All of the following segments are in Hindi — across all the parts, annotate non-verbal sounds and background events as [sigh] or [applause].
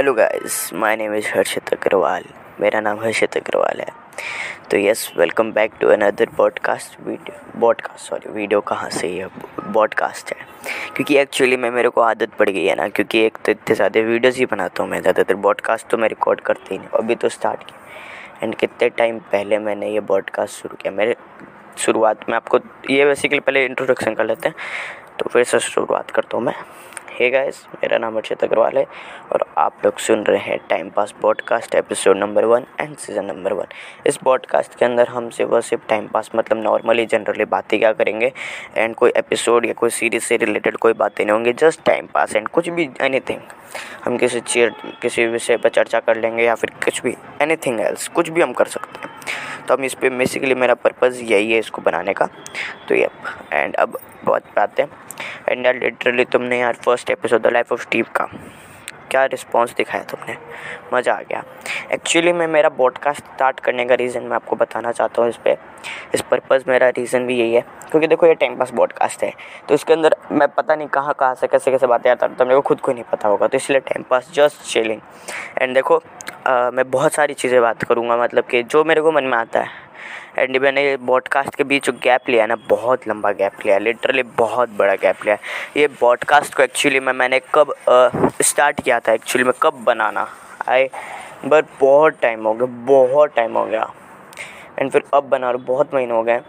Hello guys my name is Harshit Agarwal मेरा नाम हर्षित अग्रवाल है। तो yes welcome back to another podcast video podcast sorry video कहाँ से ये पॉडकास्ट है? क्योंकि एक्चुअली मैं मेरे को आदत पड़ गई है ना, क्योंकि एक तो इतने ज़्यादा वीडियोस ही बनाता हूँ मैं, ज़्यादातर पॉडकास्ट तो मैं रिकॉर्ड करती ही। नहीं अभी तो स्टार्ट किया। एंड कितने टाइम पहले मैंने ये पॉडकास्ट शुरू किया। मेरे शुरुआत में आपको ये बेसिकली पहले इंट्रोडक्शन कर लेते हैं। तो फिर से शुरुआत करता हूँ मैं। हे गाइस मेरा नाम अर्षित अग्रवाल है और आप लोग सुन रहे हैं time pass podcast episode number one and season number one इस पॉडकास्ट के अंदर हम सिर्फ़ और सिर्फ़ टाइम पास मतलब नॉर्मली जनरली बातें क्या करेंगे? एंड कोई एपिसोड या कोई सीरीज़ से रिलेटेड कोई बातें नहीं होंगी जस्ट टाइम पास एंड कुछ भी एनीथिंग हम किसी चीज़, किसी विषय पर चर्चा कर लेंगे या फिर कुछ भी एनीथिंग एल्स कुछ भी हम कर सकते हैं। तो हम इस पर बेसिकली मेरा पर्पज़ यही है इसको बनाने का। तो ये एंड अब बहुत बात है। एंड यार लिटरली तुमने यार first episode the life of Steve का क्या रिस्पॉन्स दिखाया तुमने? मज़ा आ गया। एक्चुअली मैं, मेरा पॉडकास्ट स्टार्ट करने का रीज़न मैं आपको बताना चाहता हूँ इस पर इस पर्पज़ मेरा रीज़न भी यही है। क्योंकि देखो ये टाइम पास पॉडकास्ट है। तो इसके अंदर मैं पता नहीं कहाँ कहाँ से, कैसे कैसे बातें आता तो मेरे को खुद को नहीं पता होगा। तो इसलिए time pass just chilling and देखो आ, मैं बहुत सारी चीज़ें बात करूँगा मतलब कि जो मेरे को मन में आता है। एंड मैंने बॉडकास्ट के बीच जो गैप लिया ना बहुत लंबा गैप लिया लिटरली बहुत बड़ा गैप लिया ये बॉडकास्ट को एक्चुअली में मैंने कब स्टार्ट किया था एक्चुअली में कब बनाना? आए बट बहुत टाइम हो गया बहुत टाइम हो गया। एंड फिर अब बना रहा बहुत महीने हो गए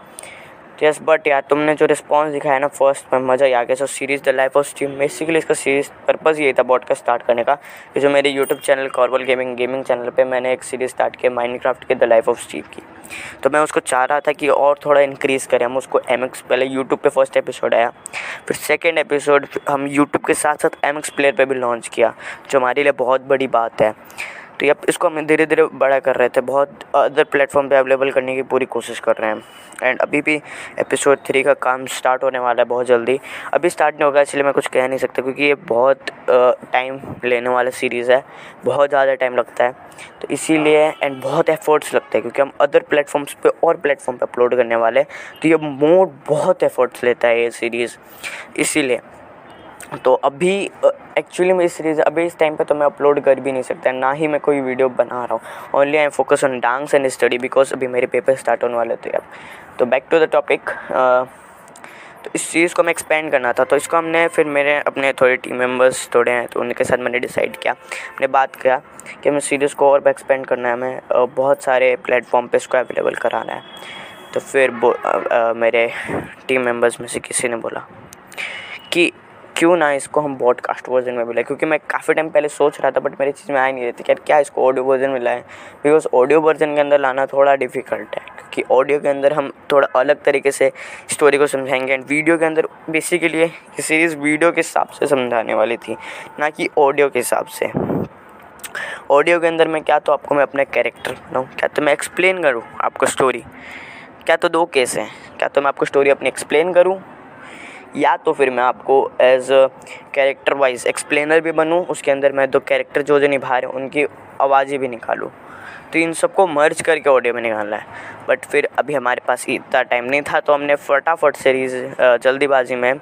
यस बट यार, तुमने जो रिस्पॉन्स दिखाया ना फ़र्स्ट में, मज़ा ही आ गया। So series the life of Steve basically इसका सीरीज़ पर्पज़ ये था बॉडकास्ट स्टार्ट करने का, कि जो मेरे यूट्यूब चैनल कॉर्बल गेमिंग गेमिंग चैनल पे मैंने एक सीरीज़ स्टार्ट किया माइनक्राफ्ट के द लाइफ ऑफ़ स्टीव की। तो मैं उसको चाह रहा था कि और थोड़ा इंक्रीज़ करें, हम उसको एम एक्स पहले यूट्यूब पर फ़र्स्ट एपिसोड आया, फिर सेकेंड एपिसोड हम यूट्यूब के साथ साथ एम एक्स प्लेयर पर भी लॉन्च किया, जो हमारे लिए बहुत बड़ी बात है। तो अब इसको हम धीरे धीरे बड़ा कर रहे थे। बहुत अदर प्लेटफॉर्म पे अवेलेबल करने की पूरी कोशिश कर रहे हैं। एंड अभी भी एपिसोड थ्री का काम स्टार्ट होने वाला है बहुत जल्दी। अभी स्टार्ट नहीं होगा, इसलिए मैं कुछ कह नहीं सकता क्योंकि ये बहुत टाइम लेने वाला सीरीज़ है। बहुत ज़्यादा टाइम लगता है। तो इसीलिए एंड बहुत एफर्ट्स लगते हैं क्योंकि हम अदर प्लेटफॉर्म्स पे और प्लेटफॉर्म पे अपलोड करने वाले हैं। तो ये मोड बहुत एफर्ट्स लेता है ये सीरीज़ इसीलिए तो अभी एक्चुअली मैं इस सीरीज़ अभी इस टाइम पे तो मैं अपलोड कर भी नहीं सकता ना ही मैं कोई वीडियो बना रहा हूँ। Only I focus on dance and study because अभी मेरे पेपर स्टार्ट होने वाले थे अब तो बैक टू द टॉपिक तो इस चीज़ को मैं एक्सपेंड करना था। तो इसको हमने फिर मेरे अपने थोड़े टीम मेंबर्स थोड़े हैं तो उनके साथ मैंने डिसाइड किया हमने बात किया कि हमें सीरीज़ को और एक्सपेंड करना है हमें बहुत सारे प्लेटफॉर्म पे इसको अवेलेबल कराना है। तो फिर आ, आ, मेरे टीम मेंबर्स में से किसी ने बोला कि क्यों ना इसको हम बॉडकास्ट वर्जन में मिलाए? क्योंकि मैं काफ़ी टाइम पहले सोच रहा था बट मेरी चीज़ में आई नहीं रहती कि क्या इसको ऑडियो वर्जन में लाएँ? बिकॉज़ ऑडियो वर्जन के अंदर लाना थोड़ा डिफ़िकल्ट है, क्योंकि ऑडियो के अंदर हम थोड़ा अलग तरीके से स्टोरी को समझाएँगे एंड वीडियो के अंदर बेसिकली ये सीरीज़ वीडियो के हिसाब से समझाने वाली थी, ना कि ऑडियो के हिसाब से। ऑडियो के अंदर मैं क्या तो आपको मैं अपना कैरेक्टर बनाऊँ? क्या तो मैं एक्सप्लेन करूँ आपको स्टोरी क्या तो दो केस हैं? क्या तो मैं आपको स्टोरी अपनी एक्सप्लेन करूँ? या तो फिर मैं आपको एज कैरेक्टर वाइज एक्सप्लेनर भी बनूँ, उसके अंदर मैं दो कैरेक्टर जो जो निभा रहे हैं, उनकी आवाज़ें भी निकालूँ। तो इन सबको मर्ज करके ऑडियो में निकालना है। बट फिर अभी हमारे पास इतना टाइम नहीं था तो हमने फटाफट सीरीज़ जल्दीबाजी में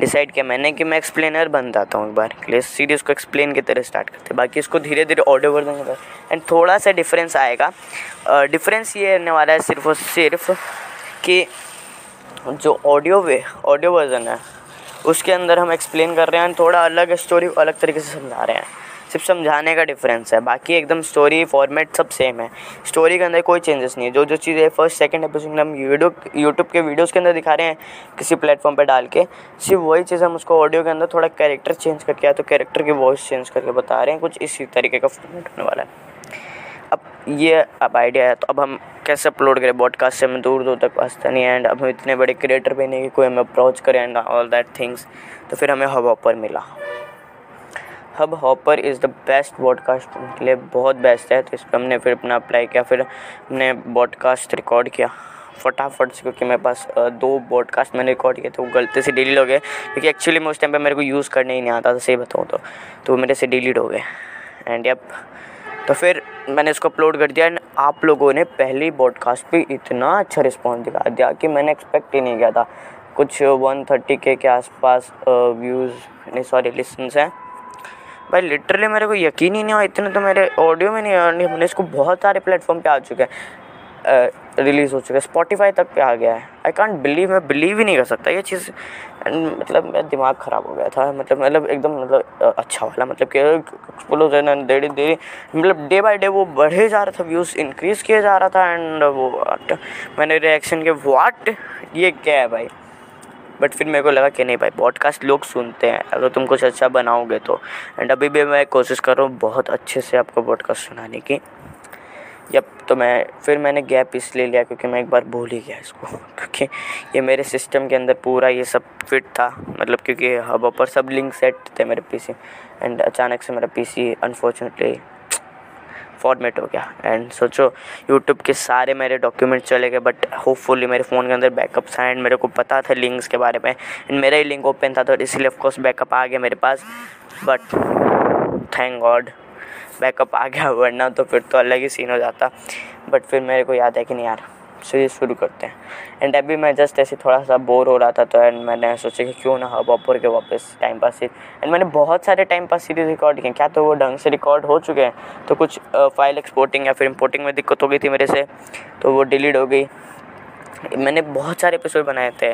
डिसाइड किया मैंने कि मैं एक्सप्लेनर बन जाता हूँ एक बार। लिए सीरीज़ को एक्सप्लेन की तरह स्टार्ट करते हैं। बाकी इसको धीरे धीरे ऑडियो वर्जन में एंड थोड़ा सा डिफरेंस आएगा। डिफरेंस ये रहने वाला है सिर्फ़ और सिर्फ़ कि जो ऑडियो वे ऑडियो वर्जन है, उसके अंदर हम एक्सप्लेन कर रहे हैं, थोड़ा अलग स्टोरी अलग तरीके से समझा रहे हैं। सिर्फ़ समझाने का डिफरेंस है, बाकी एकदम स्टोरी फॉर्मेट सब सेम है। स्टोरी के अंदर कोई चेंजेस नहीं है। जो जो चीज़ें फ़र्स्ट सेकंड एपिसोड में हम वीडियो यूट्यूब के वीडियोस के अंदर दिखा रहे हैं, किसी प्लेटफॉर्म पे डाल के, सिर्फ़ वही चीज़ हम उसको ऑडियो के अंदर थोड़ा कैरेक्टर चेंज करके या तो कैरेक्टर की वॉइस चेंज करके बता रहे हैं, कुछ इसी तरीके का फॉर्मेट होने वाला है। ये अब आइडिया है। तो अब हम कैसे अपलोड करें? बॉडकास्ट से हमें दूर दूर तक पहुँचता नहीं एंड अब हम इतने बड़े क्रिएटर भी नहीं कि कोई हमें अप्रोच करे एंड ऑल दैट थिंग्स तो फिर हमें हब हॉपर मिला। Hubhopper is the best podcast के लिए बहुत बेस्ट है। तो इस पर हमने फिर अपना अप्लाई किया। फिर हमने पॉडकास्ट रिकॉर्ड किया। फटाफट से क्योंकि मेरे पास दो पॉडकास्ट मैंने रिकॉर्ड किए थे। वो गलती से डिलीट हो गए। क्योंकि एक्चुअली मैं उस टाइम पर मेरे को यूज़ करने ही नहीं आता था, सही बताऊँ तो। तो मेरे से डिलीट हो गए। एंड यप तो फिर मैंने इसको अपलोड कर दिया एंड आप लोगों ने पहली पॉडकास्ट पे इतना अच्छा रिस्पॉन्स दिखा दिया कि मैंने एक्सपेक्ट ही नहीं किया था। कुछ वन थर्टी के के आसपास व्यूज़ नहीं सॉरी लिसन्स हैं। भाई लिटरली मेरे को यकीन ही नहीं हुआ, इतने तो मेरे ऑडियो में नहीं मैंने इसको बहुत सारे प्लेटफॉर्म पे आ चुके हैं। रिलीज़ हो चुका है। स्पॉटिफाई तक पे आ गया है। आई कॉन्ट बिलीव मैं बिलीव ही नहीं कर सकता। ये चीज़ मतलब मेरा दिमाग ख़राब हो गया था। मतलब मतलब एकदम मतलब अच्छा वाला। मतलब कि बोलो धीरे धीरे मतलब डे बाय डे वो बढ़े जा रहा था व्यूज़ इंक्रीज़ किया जा रहा था एंड वो मैंने रिएक्शन के वाट ये क्या है भाई? बट फिर मेरे को लगा कि नहीं भाई पॉडकास्ट लोग सुनते हैं। अगर तुम कुछ अच्छा बनाओगे तो। एंड अभी भी मैं कोशिश कर रहा हूँ बहुत अच्छे से आपको पॉडकास्ट सुनाने की। जब तो मैं, फिर मैंने गैप इसलिए लिया क्योंकि मैं एक बार भूल ही गया इसको। [laughs] क्योंकि ये मेरे सिस्टम के अंदर पूरा ये सब फिट था। मतलब क्योंकि हब पर सब लिंक सेट थे मेरे पीसी एंड अचानक से मेरा पीसी अनफॉर्चुनेटली फॉर्मेट हो गया। एंड सोचो यूट्यूब के सारे मेरे डॉक्यूमेंट चले गए बट होपफुली मेरे फ़ोन के अंदर बैकअप था एंड मेरे को पता था लिंक्स के बारे में। एंड मेरा ही लिंक ओपन था तो इसलिए ऑफकोर्स बैकअप आ गया मेरे पास। बट थैंक गॉड बैकअप आ गया वरना तो फिर तो अलग ही सीन हो जाता। बट फिर मेरे को याद है कि नहीं यार सीरीज़ शुरू करते हैं। एंड अभी मैं जस्ट ऐसे थोड़ा सा बोर हो रहा था तो एंड मैंने सोचा कि क्यों ना हब ऑपर के वापस टाइम पास सीरीज़ एंड मैंने बहुत सारे टाइम पास सीरीज़ रिकॉर्ड किए क्या तो वो ढंग से रिकॉर्ड हो चुके हैं? तो कुछ फ़ाइल एक्सपोर्टिंग या फिर इम्पोर्टिंग में दिक्कत हो गई थी मेरे से तो वो डिलीट हो गई। मैंने बहुत सारे एपिसोड बनाए थे।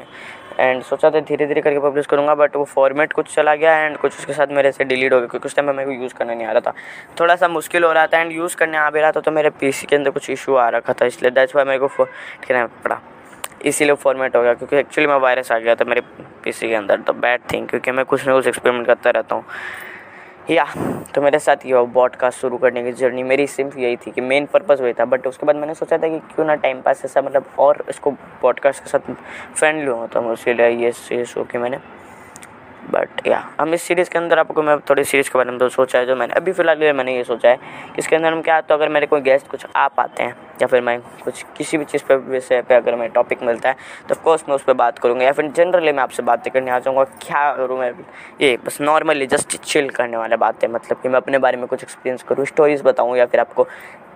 एंड सोचा था धीरे धीरे करके पब्लिश करूँगा बट वो फॉर्मेट कुछ चला गया एंड कुछ उसके साथ मेरे से डिलीट हो गया, क्योंकि उस टाइम मेरे को यूज़ करना नहीं आ रहा था। थोड़ा सा मुश्किल हो रहा था एंड यूज़ करने आ भी रहा था तो मेरे पीसी के अंदर कुछ इशू आ रखा था, इसलिए दैट्स वाई मेरे को कहना पड़ा इसीलिए फॉर्मेट हो गया, क्योंकि एक्चुअली मैं वायरस आ गया था मेरे पीसी के अंदर तो बैड थिंग क्योंकि मैं कुछ ना कुछ एक्सपेरिमेंट करता रहता हूँ। या तो मेरे साथ ये पॉडकास्ट शुरू करने की जर्नी मेरी सिर्फ़ यही थी कि मेन पर्पज़ वही था बट उसके बाद मैंने सोचा था कि क्यों ना टाइम पास ऐसा मतलब और इसको पॉडकास्ट के साथ फ्रेंडली हो तो उसके लिए ये ये शो कि मैंने बट या हम इस सीरीज़ के अंदर आपको मैं थोड़ी सीरीज़ के बारे में तो सोचा है, जो मैंने अभी फ़िलहाल मैंने ये सोचा है कि इसके अंदर हम क्या तो अगर मेरे कोई गेस्ट कुछ आ पाते हैं, या फिर मैं कुछ किसी भी चीज़ पर विषय पर अगर मैं टॉपिक मिलता है तो ऑफकोर्स मैं उस पर बात करूँगा, या फिर जनरली मैं आपसे बातें करने आ जाऊँगा, क्या करूँ मैं, ये बस नॉर्मली जस्ट चिल करने वाले बातें मतलब कि मैं अपने बारे में कुछ एक्सपीरियंस करूँ स्टोरीज़ बताऊँ, या फिर आपको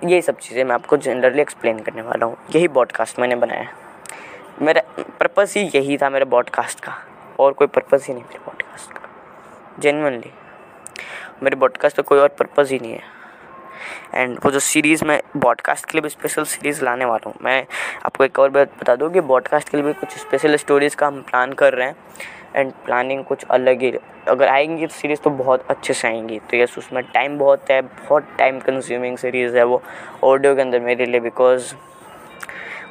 ये सब चीज़ें मैं आपको जनरली एक्सप्लेन करने वाला हूँ, यही बॉडकास्ट मैंने बनाया है। मेरा पर्पज़ ही यही था, मेरे बॉडकास्ट का। और कोई पर्पज़ ही नहीं मेरे पॉडकास्ट का। जेनवनली मेरे पॉडकास्ट का कोई और पर्पज़ ही नहीं है। एंड वो जो सीरीज़ मैं बॉडकास्ट के लिए भी स्पेशल सीरीज़ लाने वाला हूँ, मैं आपको एक और बात बता दूँ कि बॉडकास्ट के लिए भी कुछ स्पेशल स्टोरीज़ का हम प्लान कर रहे हैं। एंड प्लानिंग कुछ अलग ही, अगर आएँगी तो सीरीज़ तो बहुत अच्छे से आएँगी। तो यस उसमें टाइम बहुत है, बहुत टाइम कंज्यूमिंग सीरीज़ है वो ऑडियो के अंदर मेरे लिए बिकॉज़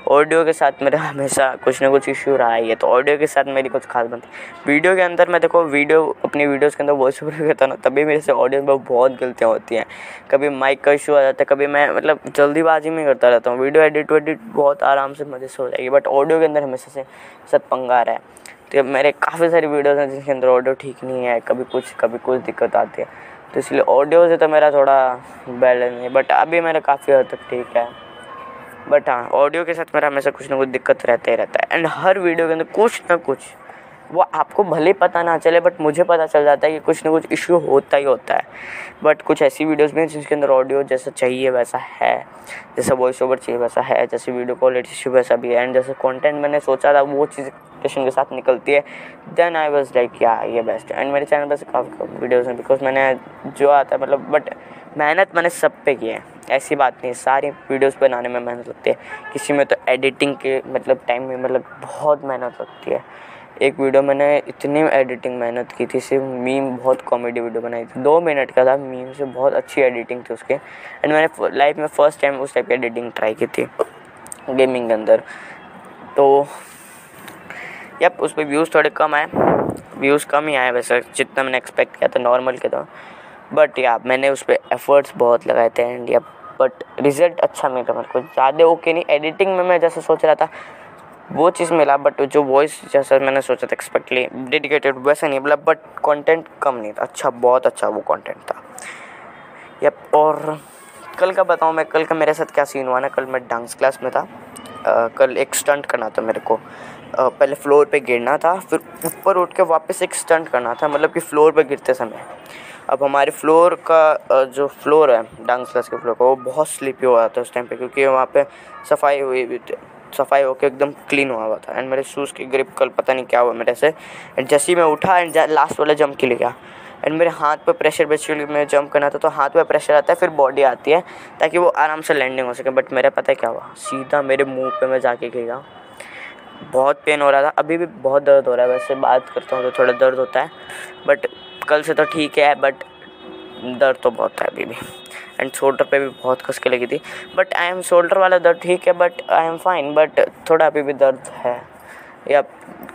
ऑडियो के साथ मेरा हमेशा कुछ ना कुछ इशू रहा है तो ऑडियो के साथ मेरी कुछ खास बनती वीडियो के अंदर मैं देखो, वीडियो, अपनी वीडियोस के अंदर वॉइस ओवर करता ना, तभी मेरे से ऑडियो में बहुत गलतियाँ होती हैं। कभी माइक का इशू आ जाता है, कभी मैं मतलब जल्दीबाजी में करता रहता हूँ। वीडियो एडिट वेडिट बहुत आराम से मज़े से हो जाएगी बट ऑडियो के अंदर हमेशा से सब पंगा रहा है। तो मेरे काफ़ी सारी वीडियोज़ हैं जिनके अंदर ऑडियो ठीक नहीं है, कभी कुछ कभी कुछ दिक्कत आती है। तो इसलिए ऑडियो से तो मेरा थोड़ा बैलेंस नहीं बट अभी मेरा काफ़ी हद तक ठीक है। बट हाँ ऑडियो के साथ मेरा हमेशा कुछ ना कुछ दिक्कत रहता ही रहता है। एंड हर वीडियो के अंदर कुछ ना कुछ, वो आपको भले पता ना चले बट मुझे पता चल जाता है कि कुछ ना कुछ इशू होता ही होता है। बट कुछ ऐसी वीडियोस भी हैं जिसके अंदर ऑडियो जैसा चाहिए, वैसा है। जैसा वॉइस ओवर चाहिए, वैसा है। जैसे वीडियो क्वालिटी इशू वैसा भी है। एंड जैसे कंटेंट मैंने सोचा था, वो चीज़ एक्सपेक्टेशन के साथ निकलती है। देन आई वॉज़ लाइक या ये बेस्ट एंड मेरे चैनल पर काफ़ी वीडियोज़ हैं बिकॉज़ मैंने जो आता है मतलब बट मेहनत मैंने सब पे की है। ऐसी बात नहीं, सारी वीडियोस बनाने में मेहनत लगती है। किसी में तो एडिटिंग के मतलब टाइम में मतलब बहुत मेहनत लगती है। एक वीडियो मैंने इतनी एडिटिंग मेहनत की थी, सिर्फ़ मीम बहुत कॉमेडी वीडियो बनाई थी। दो मिनट का था मीम से बहुत अच्छी एडिटिंग थी उसके। एंड मैंने लाइफ में फ़र्स्ट टाइम उस टाइप की एडिटिंग ट्राई की थी गेमिंग के अंदर। तो यप उस पर व्यूज़ थोड़े कम आए। व्यूज़ कम ही आए वैसे, जितना मैंने एक्सपेक्ट किया था नॉर्मल के तो। बट या मैंने उस पर एफर्ट्स बहुत लगाए थे एंड या बट रिज़ल्ट अच्छा मिला मेरे को। ज़्यादा ओके नहीं एडिटिंग में मैं जैसा सोच रहा था वो चीज़ मिला बट जो वॉइस जैसा मैंने सोचा था एक्सपेक्टली डेडिकेटेड वैसा नहीं मिला बट कंटेंट कम नहीं था। अच्छा बहुत अच्छा वो कंटेंट था। यप और कल का बताऊँ मैं कल का मेरे साथ क्या सीन हुआ ना कल मैं डांस क्लास में था। आ, कल एक स्टंट करना था मेरे को। आ, पहले फ्लोर पे गिरना था फिर ऊपर उठ के वापस एक स्टंट करना था मतलब कि फ्लोर पे गिरते समय। अब हमारे फ्लोर का जो फ्लोर है, डांस क्लास के फ्लोर का, वो बहुत स्लिपी हुआ था उस टाइम पे, क्योंकि वहाँ पे सफ़ाई हुई भी थी। सफ़ाई होकर एकदम क्लीन हुआ हुआ था। एंड मेरे शूज़ की ग्रिप कल पता नहीं क्या हुआ मेरे से। एंड जैसे ही मैं उठा एंड लास्ट वाला जंप के लिए गया। एंड मेरे हाथ पे प्रेशर बेसिकली मैं जंप करना था तो हाथ पे प्रेशर आता है, फिर बॉडी आती है, ताकि वो आराम से लैंडिंग हो सके। बट मेरा पता है क्या हुआ? सीधा मेरे मुँह पे मैं जाके गिरा बहुत पेन हो रहा था। अभी भी बहुत दर्द हो रहा है। वैसे बात करता हूँ तो थोड़ा दर्द होता है। बट कल से तो ठीक है बट दर्द तो बहुत है अभी भी। एंड शोल्डर पे भी बहुत कस के लगी थी। बट आई एम शोल्डर वाला दर्द ठीक है but I am fine but थोड़ा अभी भी दर्द है। या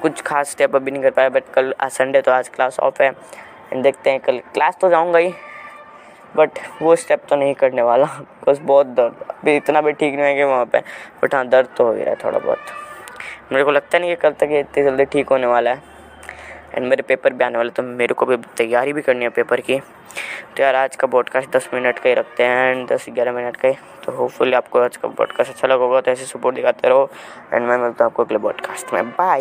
कुछ खास स्टेप अभी नहीं कर पाया बट कल, आज संडे तो आज क्लास ऑफ़ है। एंड देखते हैं, कल क्लास तो जाऊँगा ही बट वो स्टेप तो नहीं करने वाला। बस बहुत दर्द, अभी इतना भी ठीक नहीं है कि वहाँ पर बट हाँ दर्द तो हो गया है थोड़ा बहुत। मेरे को लगता नहीं कि कल तक ये इतनी जल्दी ठीक होने वाला है। एंड मेरे पेपर भी आने वाले तो मेरे को भी तैयारी भी करनी है पेपर की। तो यार, आज का पॉडकास्ट दस मिनट का ही रखते हैं एंड दस ग्यारह मिनट का ही। तो होपफुली आपको आज का पॉडकास्ट अच्छा लगा होगा तो ऐसे सपोर्ट दिखाते रहो। एंड मैं मिलता हूँ आपको अगले पॉडकास्ट में। बाय